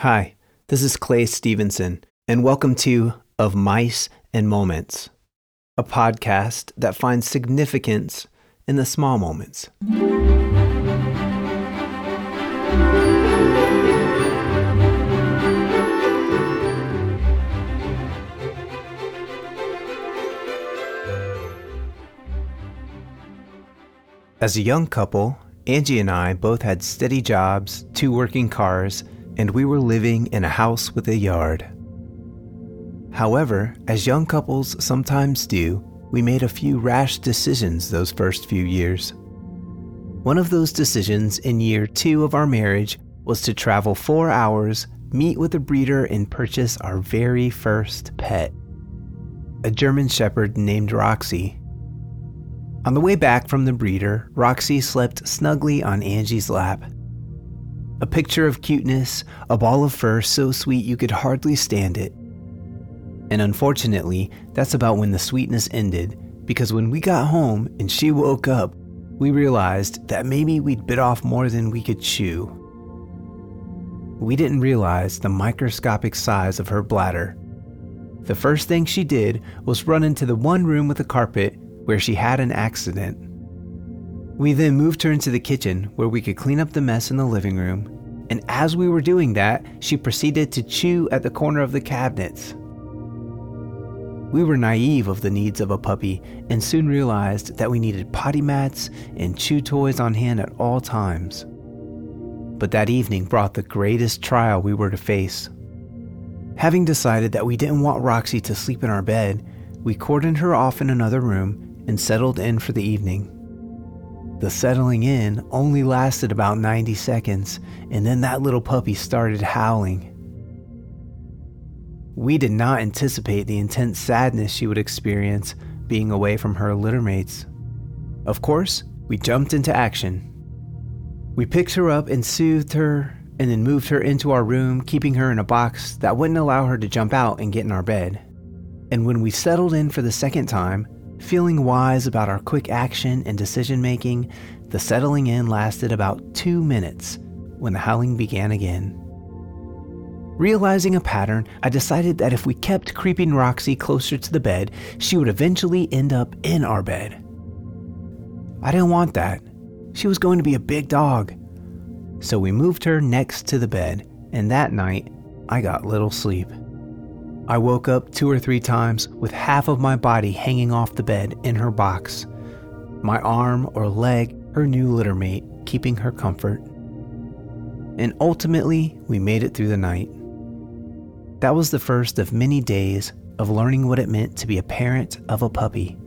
Hi, this is Clay Stevenson, and welcome to Of Mice and Moments, a podcast that finds significance in the small moments. As a young couple, Angie and I both had steady jobs, two working cars, and we were living in a house with a yard. However, as young couples sometimes do, we made a few rash decisions those first few years. One of those decisions in year two of our marriage was to travel four hours, meet with a breeder, and purchase our very first pet a German Shepherd named Roxy. On the way back from the breeder, Roxy slept snugly on Angie's lap. A picture of cuteness, a ball of fur so sweet you could hardly stand it. And unfortunately, that's about when the sweetness ended, because when we got home and she woke up, we realized that maybe we'd bit off more than we could chew. We didn't realize the microscopic size of her bladder. The first thing she did was run into the one room with a carpet where she had an accident. We then moved her into the kitchen where we could clean up the mess in the living room, and as we were doing that, she proceeded to chew at the corner of the cabinets. We were naive of the needs of a puppy and soon realized that we needed potty mats and chew toys on hand at all times. But that evening brought the greatest trial we were to face. Having decided that we didn't want Roxy to sleep in our bed, we cordoned her off in another room and settled in for the evening. The settling in only lasted about 90 seconds, and then that little puppy started howling. We did not anticipate the intense sadness she would experience being away from her littermates. Of course, we jumped into action. We picked her up and soothed her, and then moved her into our room, keeping her in a box that wouldn't allow her to jump out and get in our bed. And when we settled in for the second time, Feeling wise about our quick action and decision making, the settling in lasted about two minutes when the howling began again. Realizing a pattern, I decided that if we kept creeping Roxy closer to the bed, she would eventually end up in our bed. I didn't want that. She was going to be a big dog. So we moved her next to the bed, and that night, I got little sleep. I woke up two or three times with half of my body hanging off the bed in her box, my arm or leg her new littermate, keeping her comfort. And ultimately, we made it through the night. That was the first of many days of learning what it meant to be a parent of a puppy.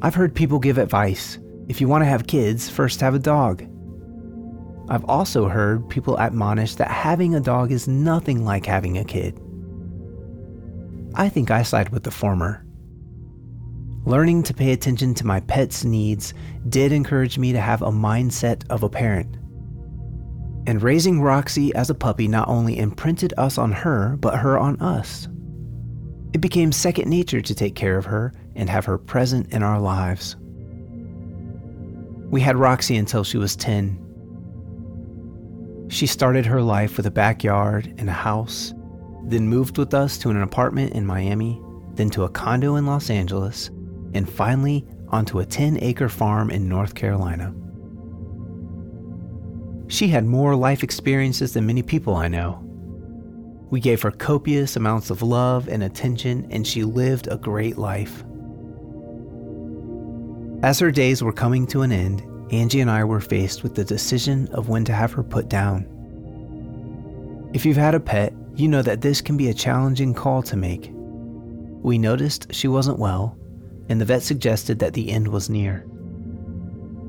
I've heard people give advice if you want to have kids, first have a dog. I've also heard people admonish that having a dog is nothing like having a kid. I think I side with the former. Learning to pay attention to my pet's needs did encourage me to have a mindset of a parent. And raising Roxy as a puppy not only imprinted us on her, but her on us. It became second nature to take care of her and have her present in our lives. We had Roxy until she was 10. She started her life with a backyard and a house then moved with us to an apartment in Miami, then to a condo in Los Angeles, and finally onto a 10 acre farm in North Carolina. She had more life experiences than many people I know. We gave her copious amounts of love and attention, and she lived a great life. As her days were coming to an end, Angie and I were faced with the decision of when to have her put down. If you've had a pet, you know that this can be a challenging call to make. We noticed she wasn't well, and the vet suggested that the end was near.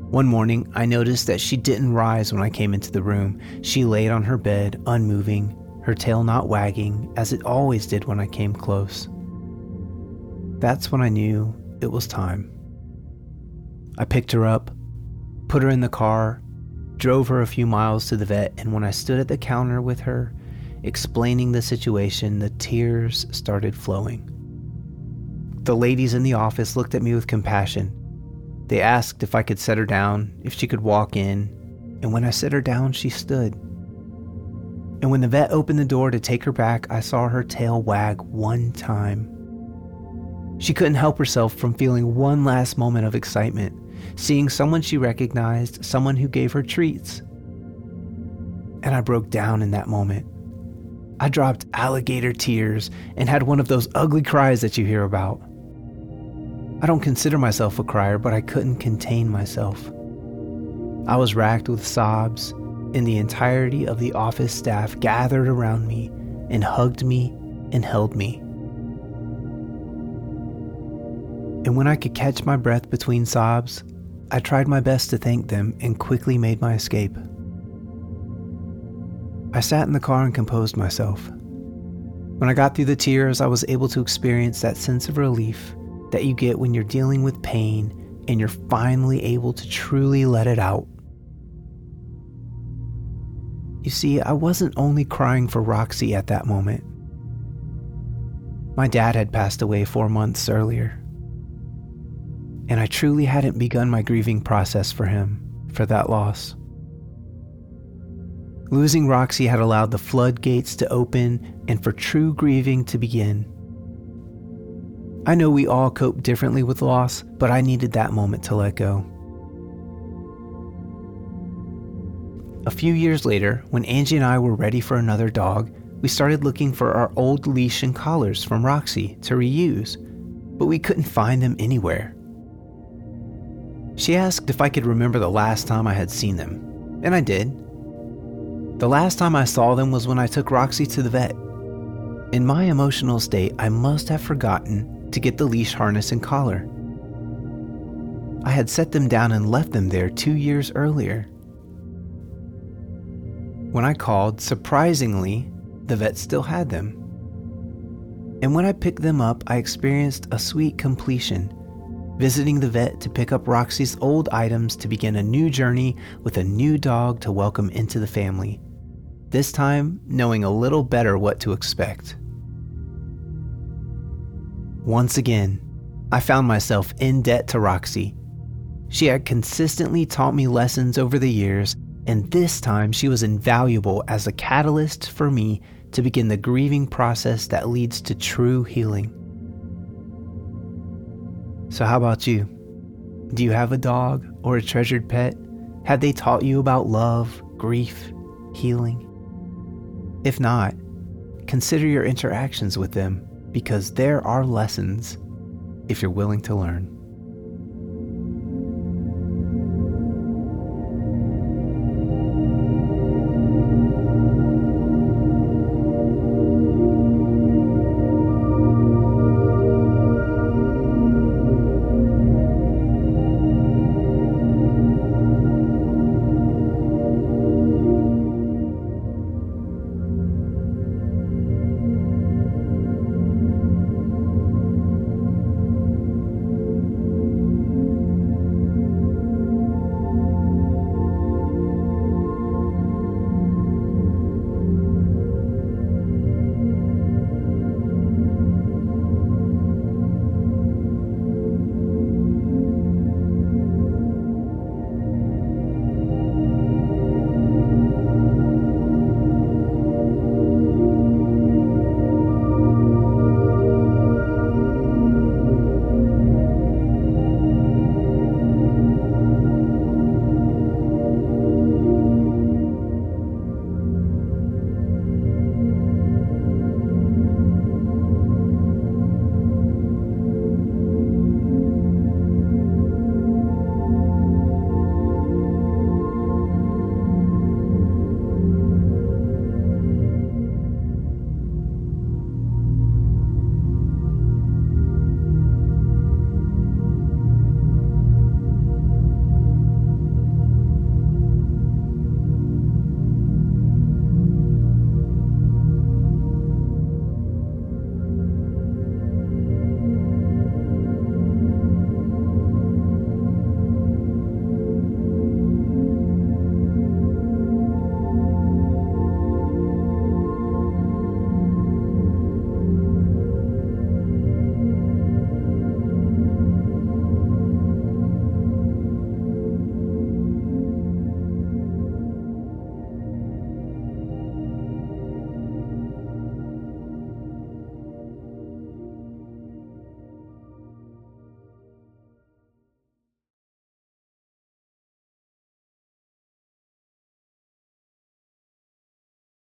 One morning, I noticed that she didn't rise when I came into the room. She laid on her bed, unmoving, her tail not wagging, as it always did when I came close. That's when I knew it was time. I picked her up, put her in the car, drove her a few miles to the vet, and when I stood at the counter with her, explaining the situation, the tears started flowing. The ladies in the office looked at me with compassion. They asked if I could set her down, if she could walk in, and when I set her down, she stood. And when the vet opened the door to take her back, I saw her tail wag one time. She couldn't help herself from feeling one last moment of excitement, seeing someone she recognized, someone who gave her treats. And I broke down in that moment. I dropped alligator tears and had one of those ugly cries that you hear about. I don't consider myself a crier, but I couldn't contain myself. I was racked with sobs, and the entirety of the office staff gathered around me and hugged me and held me. And when I could catch my breath between sobs, I tried my best to thank them and quickly made my escape. I sat in the car and composed myself. When I got through the tears, I was able to experience that sense of relief that you get when you're dealing with pain and you're finally able to truly let it out. You see, I wasn't only crying for Roxy at that moment. My dad had passed away four months earlier, and I truly hadn't begun my grieving process for him for that loss. Losing Roxy had allowed the floodgates to open and for true grieving to begin. I know we all cope differently with loss, but I needed that moment to let go. A few years later, when Angie and I were ready for another dog, we started looking for our old leash and collars from Roxy to reuse, but we couldn't find them anywhere. She asked if I could remember the last time I had seen them, and I did. The last time I saw them was when I took Roxy to the vet. In my emotional state, I must have forgotten to get the leash harness and collar. I had set them down and left them there two years earlier. When I called, surprisingly, the vet still had them. And when I picked them up, I experienced a sweet completion, visiting the vet to pick up Roxy's old items to begin a new journey with a new dog to welcome into the family this time knowing a little better what to expect. Once again, I found myself in debt to Roxy. She had consistently taught me lessons over the years, and this time she was invaluable as a catalyst for me to begin the grieving process that leads to true healing. So, how about you? Do you have a dog or a treasured pet? Have they taught you about love, grief, healing? If not, consider your interactions with them because there are lessons if you're willing to learn.